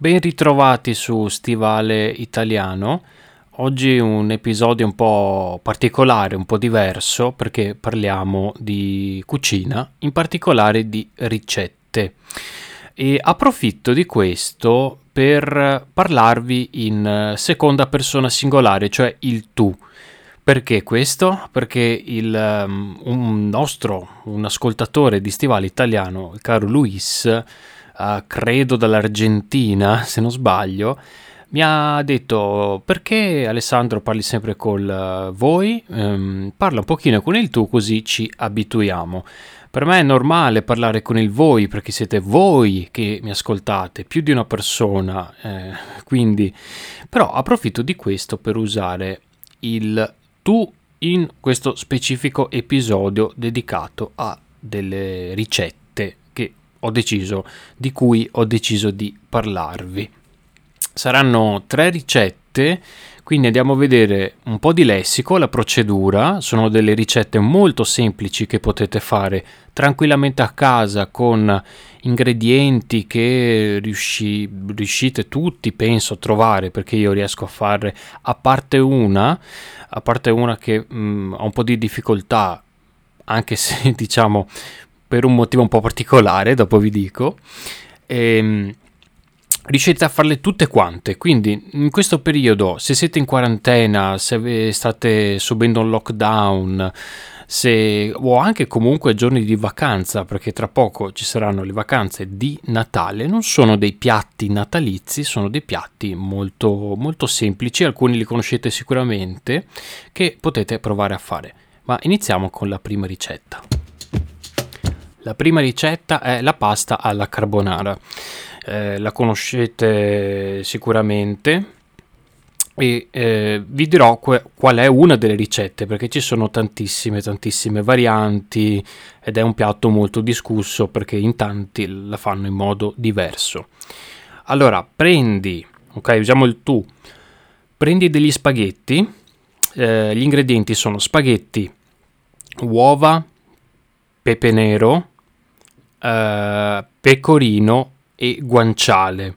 Ben ritrovati su Stivale Italiano. Oggi un episodio un po' particolare, un po' diverso perché parliamo di cucina, in particolare di ricette. E approfitto di questo per parlarvi in seconda persona singolare, cioè il tu. Perché questo? Perché il, um, un nostro, un ascoltatore di Stivale Italiano, il caro Luis, uh, credo dall'Argentina, se non sbaglio, mi ha detto perché Alessandro parli sempre col uh, voi, um, parla un pochino con il tu così ci abituiamo. Per me è normale parlare con il voi perché siete voi che mi ascoltate, più di una persona, eh, quindi però approfitto di questo per usare il tu in questo specifico episodio dedicato a delle ricette ho deciso di cui ho deciso di parlarvi. Saranno tre ricette, quindi andiamo a vedere un po' di lessico, la procedura, sono delle ricette molto semplici che potete fare tranquillamente a casa con ingredienti che riusci, riuscite tutti, penso, a trovare, perché io riesco a fare, a parte una, a parte una che mh, mm, ha un po' di difficoltà, anche se diciamo per un motivo un po' particolare, dopo vi dico. Ehm, riuscite a farle tutte quante. Quindi in questo periodo, se siete in quarantena, se state subendo un lockdown, se, o anche comunque giorni di vacanza, perché tra poco ci saranno le vacanze di Natale, non sono dei piatti natalizi, sono dei piatti molto, molto semplici, alcuni li conoscete sicuramente, che potete provare a fare. Ma iniziamo con la prima ricetta. La prima ricetta è la pasta alla carbonara. Eh, la conoscete sicuramente. E eh, vi dirò que- qual è una delle ricette perché ci sono tantissime tantissime varianti ed è un piatto molto discusso perché in tanti la fanno in modo diverso. Allora prendi ok usiamo il tu. Prendi degli spaghetti eh, gli ingredienti sono spaghetti uova pepe nero eh, pecorino e guanciale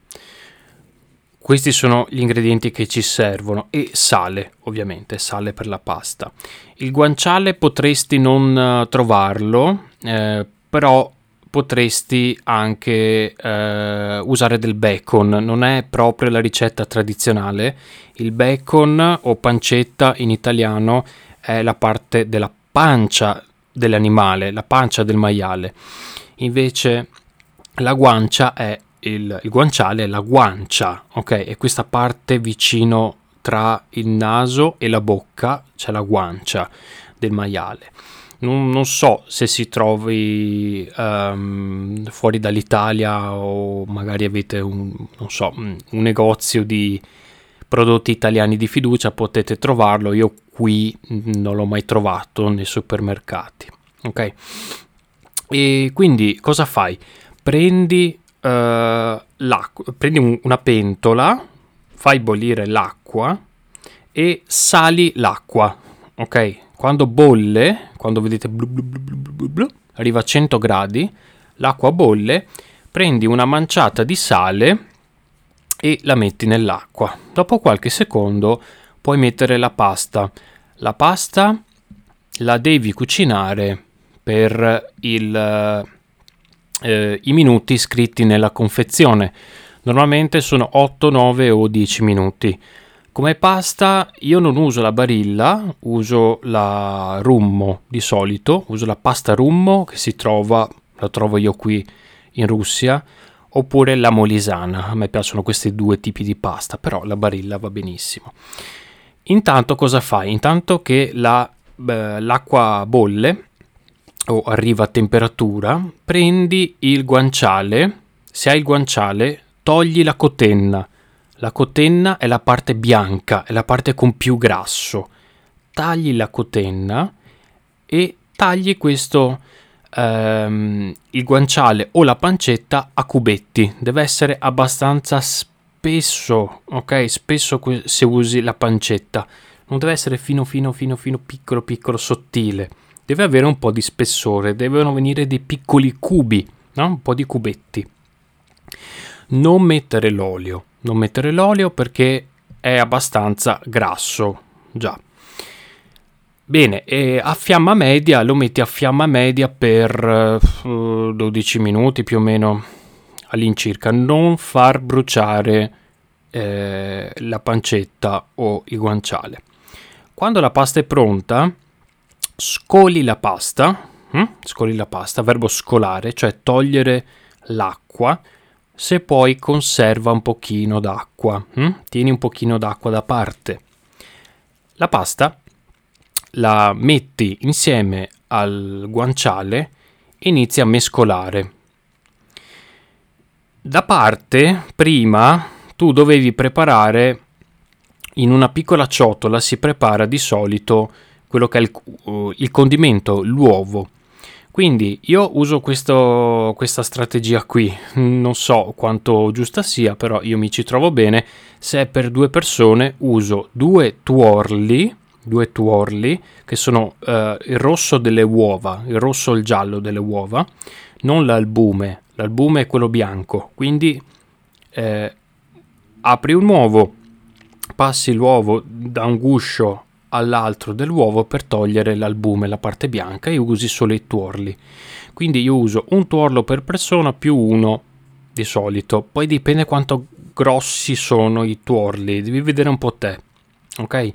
questi sono gli ingredienti che ci servono e sale, ovviamente, sale per la pasta. Il guanciale potresti non uh, trovarlo, eh, però potresti anche eh, usare del bacon, non è proprio la ricetta tradizionale. Il bacon o pancetta in italiano è la parte della pancia dell'animale, la pancia del maiale. Invece la guancia è il, il guanciale è la guancia, ok? E questa parte vicino tra il naso e la bocca c'è la guancia del maiale. Non, non so se si trovi um, fuori dall'Italia o magari avete un, so, un negozio di prodotti italiani di fiducia, potete trovarlo. Io qui non l'ho mai trovato nei supermercati. Ok? E quindi cosa fai? Prendi uh, prendi un, una pentola, fai bollire l'acqua e sali l'acqua, ok? Quando bolle, quando vedete blu blu blu blu arriva a 100 gradi, l'acqua bolle, prendi una manciata di sale e la metti nell'acqua. Dopo qualche secondo puoi mettere la pasta. La pasta la devi cucinare per il eh, i minuti scritti nella confezione. Normalmente sono 8, 9 o 10 minuti. Come pasta io non uso la barilla, uso la rummo di solito, uso la pasta rummo che si trova, la trovo io qui in Russia, oppure la molisana. A me piacciono questi due tipi di pasta, però la barilla va benissimo. Intanto cosa fai? Intanto che la, eh, l'acqua bolle, o arriva a temperatura, prendi il guanciale, se hai il guanciale, togli la cotenna. La cotenna è la parte bianca, è la parte con più grasso. Tagli la cotenna e tagli questo ehm, il guanciale o la pancetta a cubetti. Deve essere abbastanza spesso, ok? Spesso se usi la pancetta. Non deve essere fino fino fino fino piccolo piccolo sottile deve avere un po' di spessore, devono venire dei piccoli cubi, no? un po' di cubetti. non mettere l'olio, non mettere l'olio perché è abbastanza grasso, già. Bene, a fiamma media lo metti a fiamma media per uh, eh, 12 minuti più o meno all'incirca. Non far bruciare eh, la pancetta o il guanciale. Quando la pasta è pronta, scoli la pasta, hm? scoli la pasta, verbo scolare, cioè togliere l'acqua. Se poi conserva un pochino d'acqua, hm? tieni un pochino d'acqua da parte. La pasta la metti insieme al guanciale e inizi a mescolare. Da parte, prima, tu dovevi preparare in una piccola ciotola si prepara di solito quello che è il, uh, il condimento, l'uovo. Quindi io uso questo, questa strategia qui, non so quanto giusta sia, però io mi ci trovo bene. Se è per due persone uso due tuorli due tuorli che sono uh, il rosso delle uova, il rosso e il giallo delle uova, non l'albume, l'albume è quello bianco, quindi eh, apri un uovo, passi l'uovo da un guscio all'altro dell'uovo per togliere l'albume, la parte bianca e usi solo i tuorli. Quindi io uso un tuorlo per persona più uno di solito, poi dipende quanto grossi sono i tuorli, devi vedere un po' te, ok?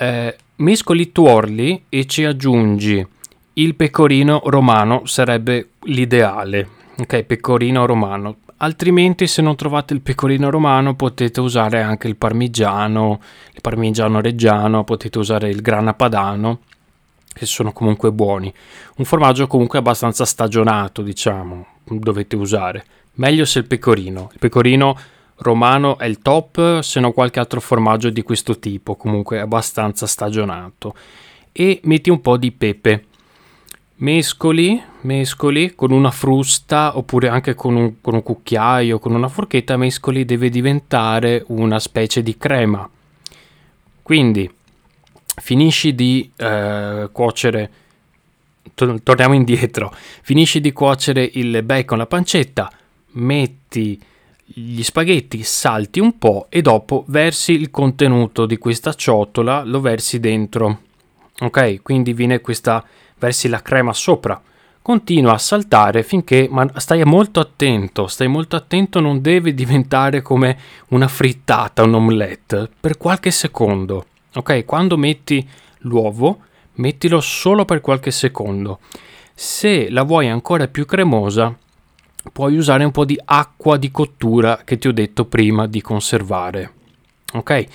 eh, mescoli i tuorli e ci aggiungi il pecorino romano, sarebbe l'ideale. Ok, pecorino romano. Altrimenti, se non trovate il pecorino romano, potete usare anche il parmigiano, il parmigiano reggiano, potete usare il grana padano, che sono comunque buoni. Un formaggio comunque abbastanza stagionato, diciamo, dovete usare. Meglio se il pecorino. Il pecorino romano è il top, se no qualche altro formaggio di questo tipo, comunque abbastanza stagionato. E metti un po' di pepe. Mescoli, mescoli con una frusta oppure anche con un, con un cucchiaio, con una forchetta, mescoli deve diventare una specie di crema. Quindi finisci di eh, cuocere, torniamo indietro, finisci di cuocere il bacon, la pancetta, metti gli spaghetti, salti un po' e dopo versi il contenuto di questa ciotola, lo versi dentro. Ok, quindi viene questa, versi la crema sopra. Continua a saltare finché, ma stai molto attento, stai molto attento, non deve diventare come una frittata, un omelette, per qualche secondo. Ok, quando metti l'uovo, mettilo solo per qualche secondo. Se la vuoi ancora più cremosa, puoi usare un po' di acqua di cottura che ti ho detto prima di conservare. Ok?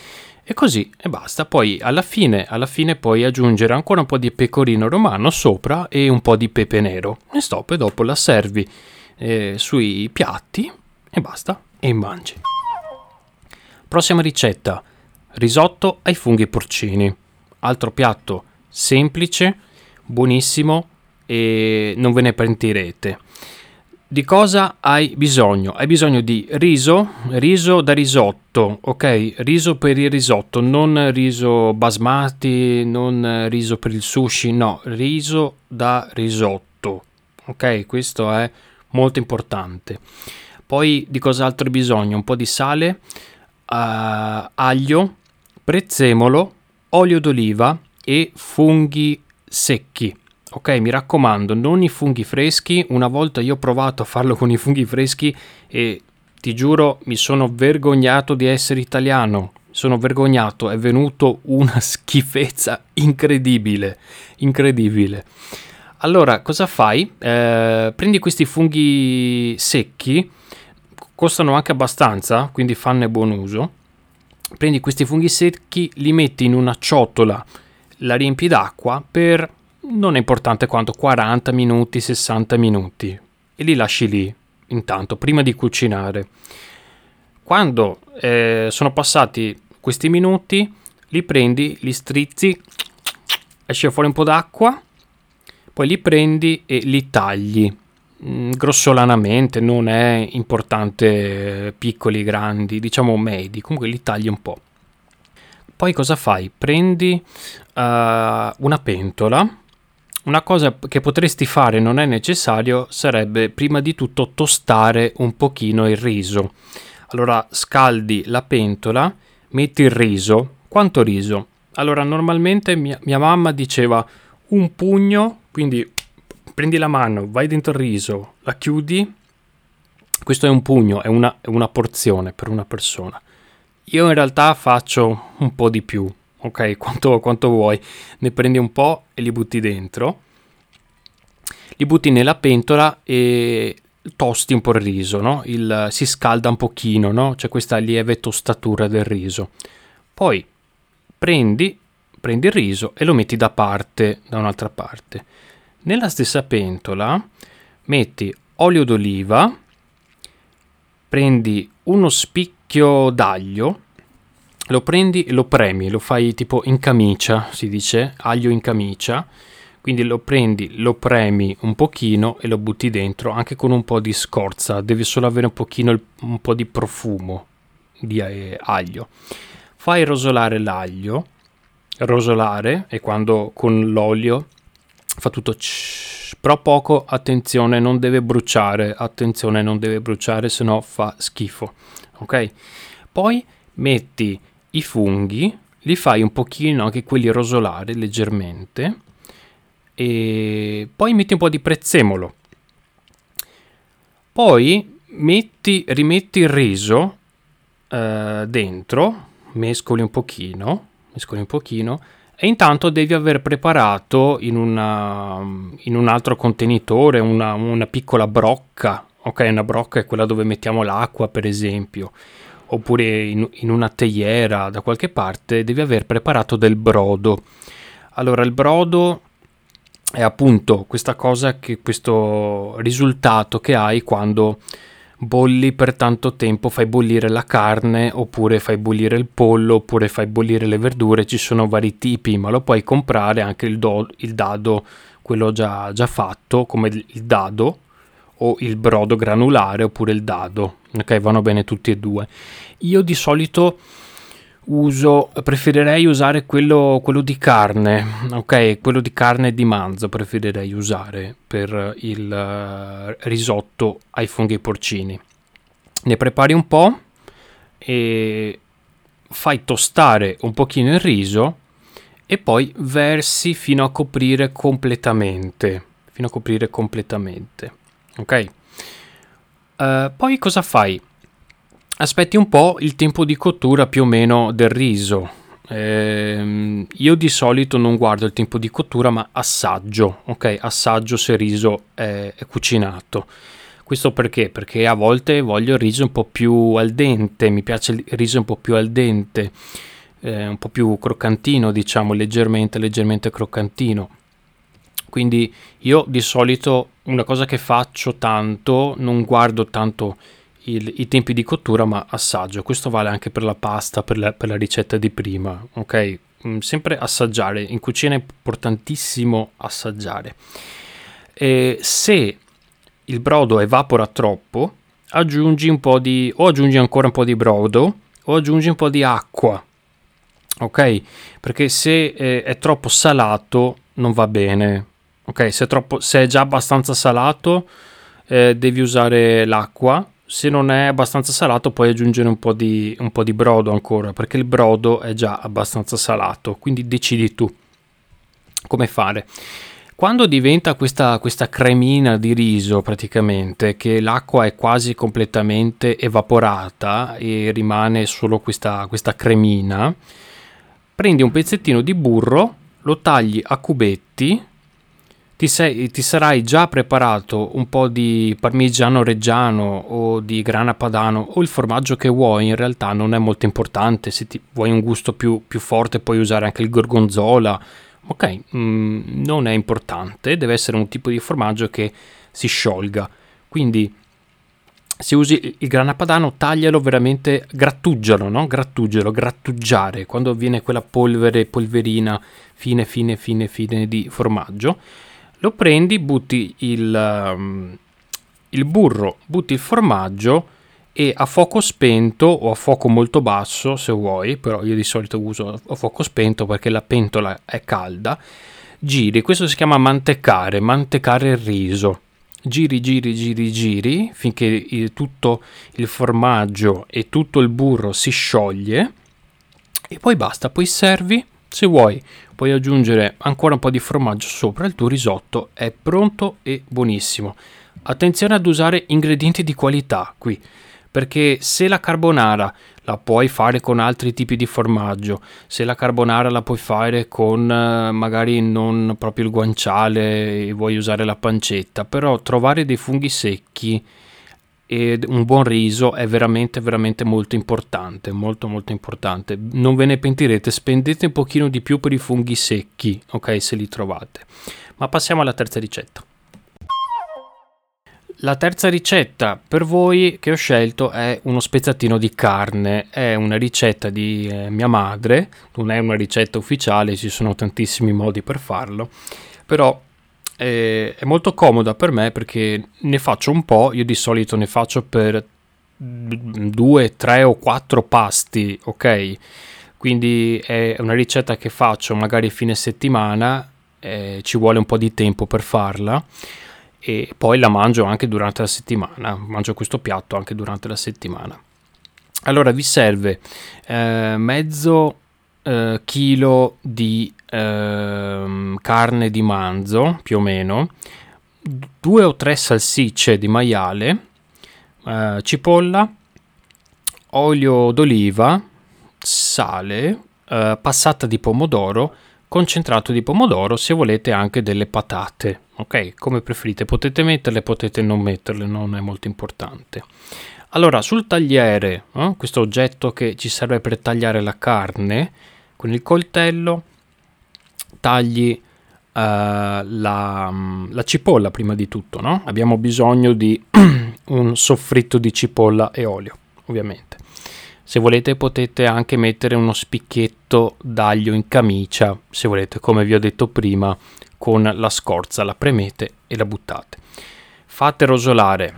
E così e basta. Poi alla fine, alla fine puoi aggiungere ancora un po' di pecorino romano sopra e un po' di pepe nero. E stop e dopo la servi eh, sui piatti e basta e mangi. Prossima ricetta: risotto ai funghi porcini. Altro piatto semplice, buonissimo e non ve ne pentirete. Di cosa hai bisogno? Hai bisogno di riso, riso da risotto, ok? Riso per il risotto, non riso basmati, non riso per il sushi, no, riso da risotto, ok? Questo è molto importante. Poi di cos'altro hai bisogno? Un po' di sale, uh, aglio, prezzemolo, olio d'oliva e funghi secchi Ok, mi raccomando, non i funghi freschi. Una volta io ho provato a farlo con i funghi freschi e ti giuro mi sono vergognato di essere italiano. Sono vergognato, è venuto una schifezza incredibile, incredibile. Allora, cosa fai? Eh, prendi questi funghi secchi, costano anche abbastanza, quindi fanne buon uso. Prendi questi funghi secchi, li metti in una ciotola, la riempi d'acqua per non è importante quanto 40 minuti, 60 minuti e li lasci lì intanto prima di cucinare. Quando eh, sono passati questi minuti, li prendi, li strizzi, esce fuori un po' d'acqua, poi li prendi e li tagli mm, grossolanamente, non è importante piccoli, grandi, diciamo medi, comunque li tagli un po'. Poi cosa fai? Prendi uh, una pentola una cosa che potresti fare, non è necessario, sarebbe prima di tutto tostare un pochino il riso. Allora scaldi la pentola, metti il riso. Quanto riso? Allora normalmente mia, mia mamma diceva un pugno, quindi prendi la mano, vai dentro il riso, la chiudi. Questo è un pugno, è una, è una porzione per una persona. Io in realtà faccio un po' di più, ok? Quanto, quanto vuoi. Ne prendi un po' e li butti dentro. Li butti nella pentola e tosti un po' il riso, no? Il, si scalda un pochino, no? C'è questa lieve tostatura del riso. Poi prendi, prendi il riso e lo metti da parte, da un'altra parte. Nella stessa pentola metti olio d'oliva, prendi uno spicchio d'aglio, lo prendi e lo premi, lo fai tipo in camicia, si dice, aglio in camicia, quindi lo prendi, lo premi un pochino e lo butti dentro anche con un po' di scorza, devi solo avere un pochino un po' di profumo di eh, aglio. Fai rosolare l'aglio, rosolare e quando con l'olio fa tutto però poco, attenzione, non deve bruciare, attenzione, non deve bruciare, se no fa schifo. Ok? Poi metti i funghi, li fai un pochino anche quelli rosolare leggermente e poi metti un po' di prezzemolo. Poi metti, rimetti il riso eh, dentro, mescoli un pochino, mescoli un pochino e intanto devi aver preparato in, una, in un altro contenitore una, una, piccola brocca, ok? Una brocca è quella dove mettiamo l'acqua, per esempio, oppure in, in una teiera da qualche parte, devi aver preparato del brodo. Allora, il brodo è appunto questa cosa che questo risultato che hai quando bolli per tanto tempo, fai bollire la carne oppure fai bollire il pollo oppure fai bollire le verdure, ci sono vari tipi, ma lo puoi comprare anche il, do, il dado, quello già, già fatto, come il dado o il brodo granulare oppure il dado, ok? Vanno bene tutti e due. Io di solito uso, preferirei usare quello, quello, di carne, ok? Quello di carne di manzo preferirei usare per il uh, risotto ai funghi porcini. Ne prepari un po' e fai tostare un pochino il riso e poi versi fino a coprire completamente, fino a coprire completamente, ok? Uh, poi cosa fai? aspetti un po' il tempo di cottura più o meno del riso. Eh, io di solito non guardo il tempo di cottura, ma assaggio, ok? Assaggio se il riso è, è cucinato. Questo perché? Perché a volte voglio il riso un po' più al dente, mi piace il riso un po' più al dente, eh, un po' più croccantino, diciamo, leggermente, leggermente croccantino. Quindi io di solito una cosa che faccio tanto, non guardo tanto il, i tempi di cottura, ma assaggio. Questo vale anche per la pasta, per la, per la ricetta di prima, ok? Mm, sempre assaggiare. In cucina è importantissimo assaggiare. E se il brodo evapora troppo, aggiungi un po' di o aggiungi ancora un po' di brodo o aggiungi un po' di acqua. Ok? Perché se è, è troppo salato non va bene. Ok? Se è, troppo, se è già abbastanza salato eh, devi usare l'acqua se non è abbastanza salato puoi aggiungere un po, di, un po' di brodo ancora perché il brodo è già abbastanza salato quindi decidi tu come fare quando diventa questa, questa cremina di riso praticamente che l'acqua è quasi completamente evaporata e rimane solo questa, questa cremina prendi un pezzettino di burro lo tagli a cubetti ti, sei, ti, sarai già preparato un po' di parmigiano reggiano o di grana padano o il formaggio che vuoi, in realtà non è molto importante, se ti, vuoi un gusto più, più, forte puoi usare anche il gorgonzola, ok, mm, non è importante, deve essere un tipo di formaggio che si sciolga, quindi se usi il grana padano taglialo veramente, grattugialo, no? grattugialo, grattugiare, quando viene quella polvere, polverina fine, fine, fine, fine di formaggio lo prendi, butti il, um, il burro, butti il formaggio e a fuoco spento o a fuoco molto basso se vuoi, però io di solito uso a fuoco spento perché la pentola è calda, giri, questo si chiama mantecare, mantecare il riso. Giri, giri, giri, giri finché il, tutto il formaggio e tutto il burro si scioglie e poi basta, poi servi. Se vuoi, puoi aggiungere ancora un po' di formaggio sopra, il tuo risotto è pronto e buonissimo. Attenzione ad usare ingredienti di qualità qui, perché se la carbonara la puoi fare con altri tipi di formaggio, se la carbonara la puoi fare con eh, magari non proprio il guanciale e vuoi usare la pancetta, però trovare dei funghi secchi e un buon riso è veramente veramente molto importante, molto molto importante. Non ve ne pentirete, spendete un pochino di più per i funghi secchi, ok, se li trovate. Ma passiamo alla terza ricetta. La terza ricetta per voi che ho scelto è uno spezzatino di carne, è una ricetta di eh, mia madre, non è una ricetta ufficiale, ci sono tantissimi modi per farlo, però è molto comoda per me perché ne faccio un po', io di solito ne faccio per due, tre o quattro pasti, ok? Quindi è una ricetta che faccio magari fine settimana, eh, ci vuole un po' di tempo per farla e poi la mangio anche durante la settimana, mangio questo piatto anche durante la settimana. Allora vi serve eh, mezzo eh, chilo di eh, carne di manzo, più o meno, due o tre salsicce di maiale, eh, cipolla, olio d'oliva, sale, eh, passata di pomodoro, concentrato di pomodoro, se volete anche delle patate ok? Come preferite potete metterle potete non metterle non è molto importante. Allora sul tagliere eh, questo oggetto che ci serve per tagliare la carne con il coltello tagli uh, la, la, cipolla prima di tutto no? abbiamo bisogno di un soffritto di cipolla e olio ovviamente se volete potete anche mettere uno spicchietto d'aglio in camicia se volete come vi ho detto prima con la scorza, la premete e la buttate. Fate rosolare,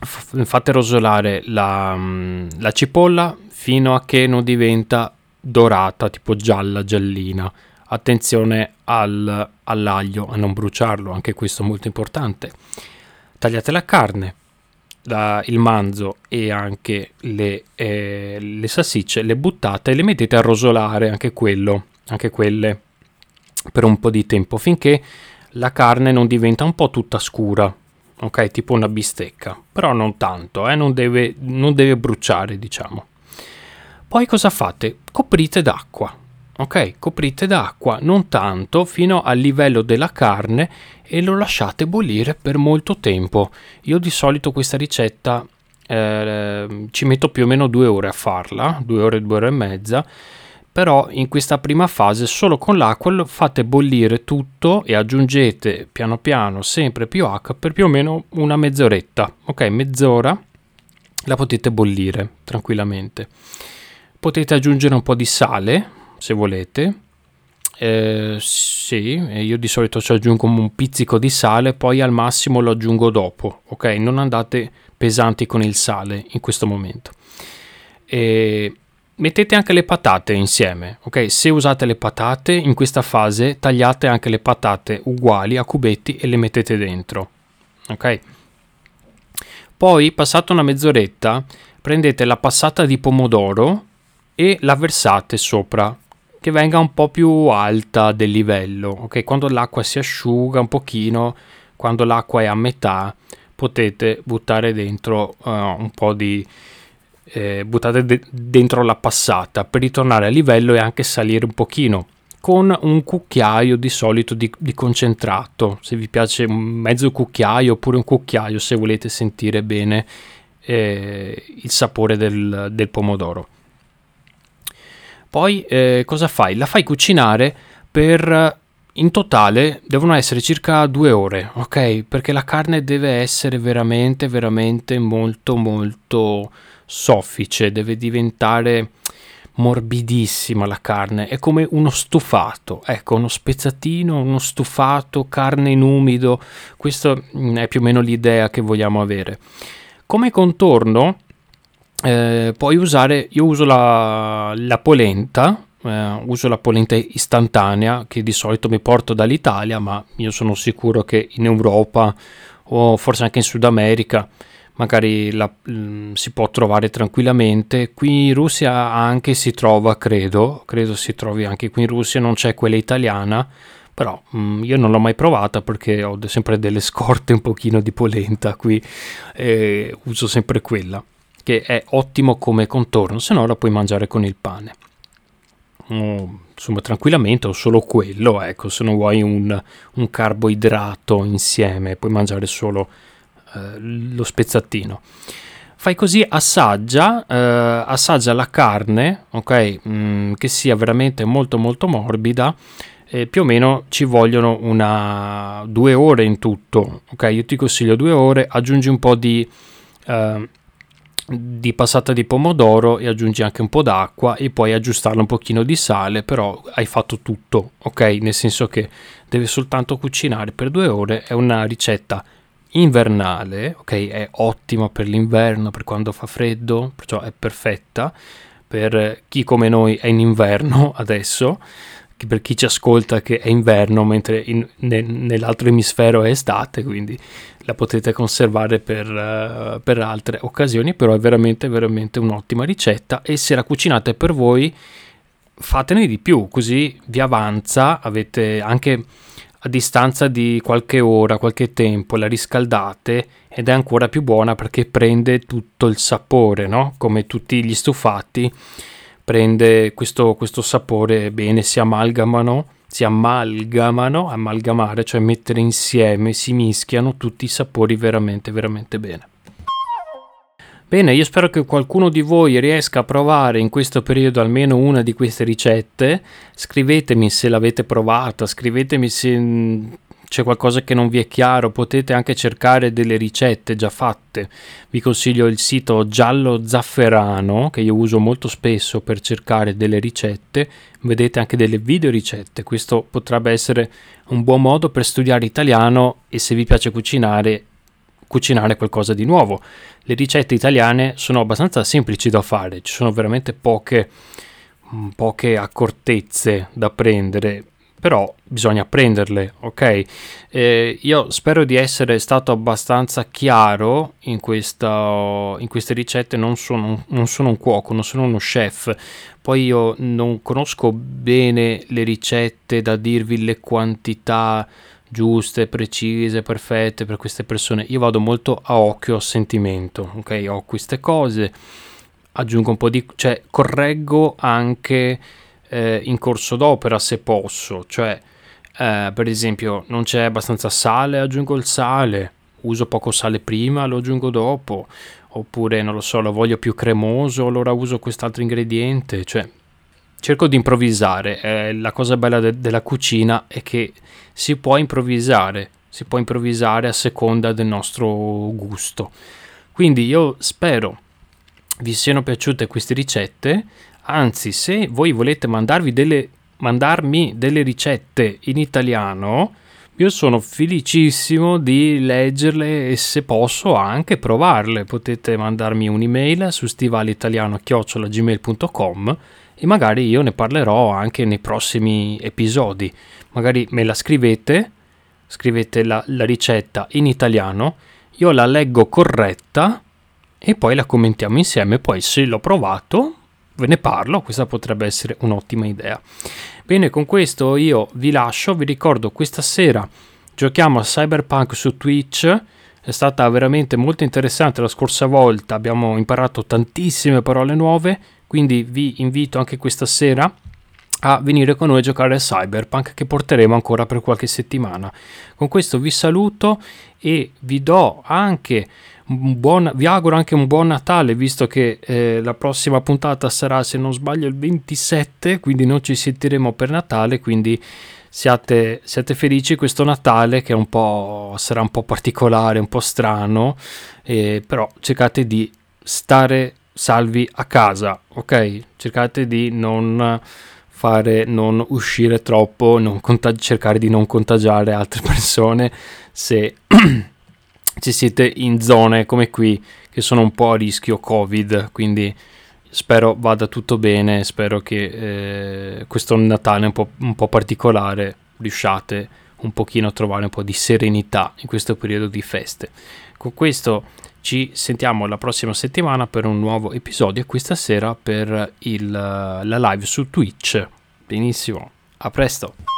fate rosolare la, mm, la cipolla fino a che non diventa dorata, tipo gialla, giallina. Attenzione al, all'aglio, a non bruciarlo, anche questo è molto importante. Tagliate la carne, la, il manzo e anche le, eh, le salsicce, le buttate e le mettete a rosolare, anche quello, anche quelle per un po' di tempo finché la carne non diventa un po' tutta scura, ok? Tipo una bistecca, però non tanto, eh? non, deve, non deve bruciare, diciamo. Poi cosa fate? Coprite d'acqua, ok? Coprite d'acqua, non tanto, fino al livello della carne e lo lasciate bollire per molto tempo. Io di solito questa ricetta eh, ci metto più o meno due ore a farla, due ore, due ore e mezza però in questa prima fase solo con l'acqua fate bollire tutto e aggiungete piano piano sempre più acqua per più o meno una mezz'oretta ok mezz'ora la potete bollire tranquillamente potete aggiungere un po' di sale se volete eh, sì io di solito ci aggiungo un pizzico di sale poi al massimo lo aggiungo dopo ok non andate pesanti con il sale in questo momento e mettete anche le patate insieme, ok? Se usate le patate in questa fase tagliate anche le patate uguali a cubetti e le mettete dentro, ok? Poi, passata una mezz'oretta, prendete la passata di pomodoro e la versate sopra, che venga un po' più alta del livello, ok? Quando l'acqua si asciuga un pochino, quando l'acqua è a metà, potete buttare dentro uh, un po' di eh, buttate de- dentro la passata per ritornare a livello e anche salire un pochino con un cucchiaio di solito di, di, concentrato se vi piace mezzo cucchiaio oppure un cucchiaio se volete sentire bene eh, il sapore del, del pomodoro poi eh, cosa fai? la fai cucinare per in totale devono essere circa due ore ok perché la carne deve essere veramente veramente molto molto soffice, deve diventare morbidissima la carne, è come uno stufato, ecco, uno spezzatino, uno stufato, carne in umido, questa è più o meno l'idea che vogliamo avere. Come contorno eh, puoi usare, io uso la, la polenta, eh, uso la polenta istantanea che di solito mi porto dall'Italia, ma io sono sicuro che in Europa o forse anche in Sud America magari la, mm, si può trovare tranquillamente. Qui in Russia anche si trova, credo, credo si trovi anche qui in Russia, non c'è quella italiana, però mh, mm, io non l'ho mai provata perché ho sempre delle scorte un pochino di polenta qui e uso sempre quella, che è ottimo come contorno, se no la puoi mangiare con il pane. Oh, insomma, tranquillamente o solo quello, ecco, se non vuoi un, un carboidrato insieme, puoi mangiare solo eh, lo spezzatino. Fai così, assaggia, eh, assaggia la carne, ok, mm, che sia veramente molto molto morbida. Eh, più o meno ci vogliono una due ore in tutto, ok? Io ti consiglio due ore, aggiungi un po' di eh, di passata di pomodoro e aggiungi anche un po' d'acqua e poi aggiustarla un pochino di sale, però hai fatto tutto, ok? Nel senso che deve soltanto cucinare per due ore, è una ricetta invernale, ok? È ottima per l'inverno, per quando fa freddo, perciò è perfetta per chi come noi è in inverno adesso, per chi ci ascolta che è inverno mentre in, ne, nell'altro emisfero è estate, quindi la potete conservare per, uh, per, altre occasioni, però è veramente veramente un'ottima ricetta e se la cucinate per voi fatene di più, così vi avanza, avete anche a distanza di qualche ora, qualche tempo, la riscaldate ed è ancora più buona perché prende tutto il sapore, no? Come tutti gli stufati, prende questo, questo sapore bene, si amalgamano, si amalgamano, amalgamare, cioè mettere insieme, si mischiano tutti i sapori veramente, veramente bene. Bene, io spero che qualcuno di voi riesca a provare in questo periodo almeno una di queste ricette. Scrivetemi se l'avete provata, scrivetemi se mm, c'è qualcosa che non vi è chiaro, potete anche cercare delle ricette già fatte. Vi consiglio il sito Giallo Zafferano che io uso molto spesso per cercare delle ricette. Vedete anche delle video ricette. Questo potrebbe essere un buon modo per studiare italiano e se vi piace cucinare cucinare qualcosa di nuovo. Le ricette italiane sono abbastanza semplici da fare, ci sono veramente poche, mm, poche accortezze da prendere, però bisogna prenderle, ok? Eh, io spero di essere stato abbastanza chiaro in, questa, in queste ricette, non sono, non sono un cuoco, non sono uno chef, poi io non conosco bene le ricette da dirvi le quantità giuste, precise, perfette per queste persone. Io vado molto a occhio, a sentimento, ok? Ho queste cose, aggiungo un po' di... cioè correggo anche eh, in corso d'opera se posso, cioè eh, per esempio non c'è abbastanza sale, aggiungo il sale, uso poco sale prima, lo aggiungo dopo, oppure non lo so, lo voglio più cremoso, allora uso quest'altro ingrediente, cioè cerco di improvvisare. Eh, la cosa bella de- della cucina è che si può improvvisare, si può improvvisare a seconda del nostro gusto. Quindi io spero vi siano piaciute queste ricette. Anzi, se voi volete mandarvi delle, mandarmi delle ricette in italiano, io sono felicissimo di leggerle e se posso anche provarle. Potete mandarmi un'email su stivalitaliano.gmail.com e magari io ne parlerò anche nei prossimi episodi. Magari me la scrivete, scrivete la, la ricetta in italiano, io la leggo corretta e poi la commentiamo insieme. Poi se l'ho provato ve ne parlo, questa potrebbe essere un'ottima idea. Bene, con questo io vi lascio, vi ricordo questa sera giochiamo a Cyberpunk su Twitch. È stata veramente molto interessante la scorsa volta, abbiamo imparato tantissime parole nuove quindi vi invito anche questa sera a venire con noi a giocare a Cyberpunk che porteremo ancora per qualche settimana. Con questo vi saluto e vi do anche buon, vi auguro anche un buon Natale visto che eh, la prossima puntata sarà se non sbaglio il 27 quindi non ci sentiremo per Natale quindi siate, siate felici questo Natale che un sarà un po' particolare un po' strano eh, però cercate di stare salvi a casa, ok? Cercate di non fare, non uscire troppo, non contag- cercare di non contagiare altre persone se ci siete in zone come qui che sono un po' a rischio Covid, quindi spero vada tutto bene, spero che eh, questo Natale un po', un po' particolare riusciate un pochino a trovare un po' di serenità in questo periodo di feste. Con questo ci sentiamo la prossima settimana per un nuovo episodio questa sera per il, la live su Twitch. Benissimo, a presto!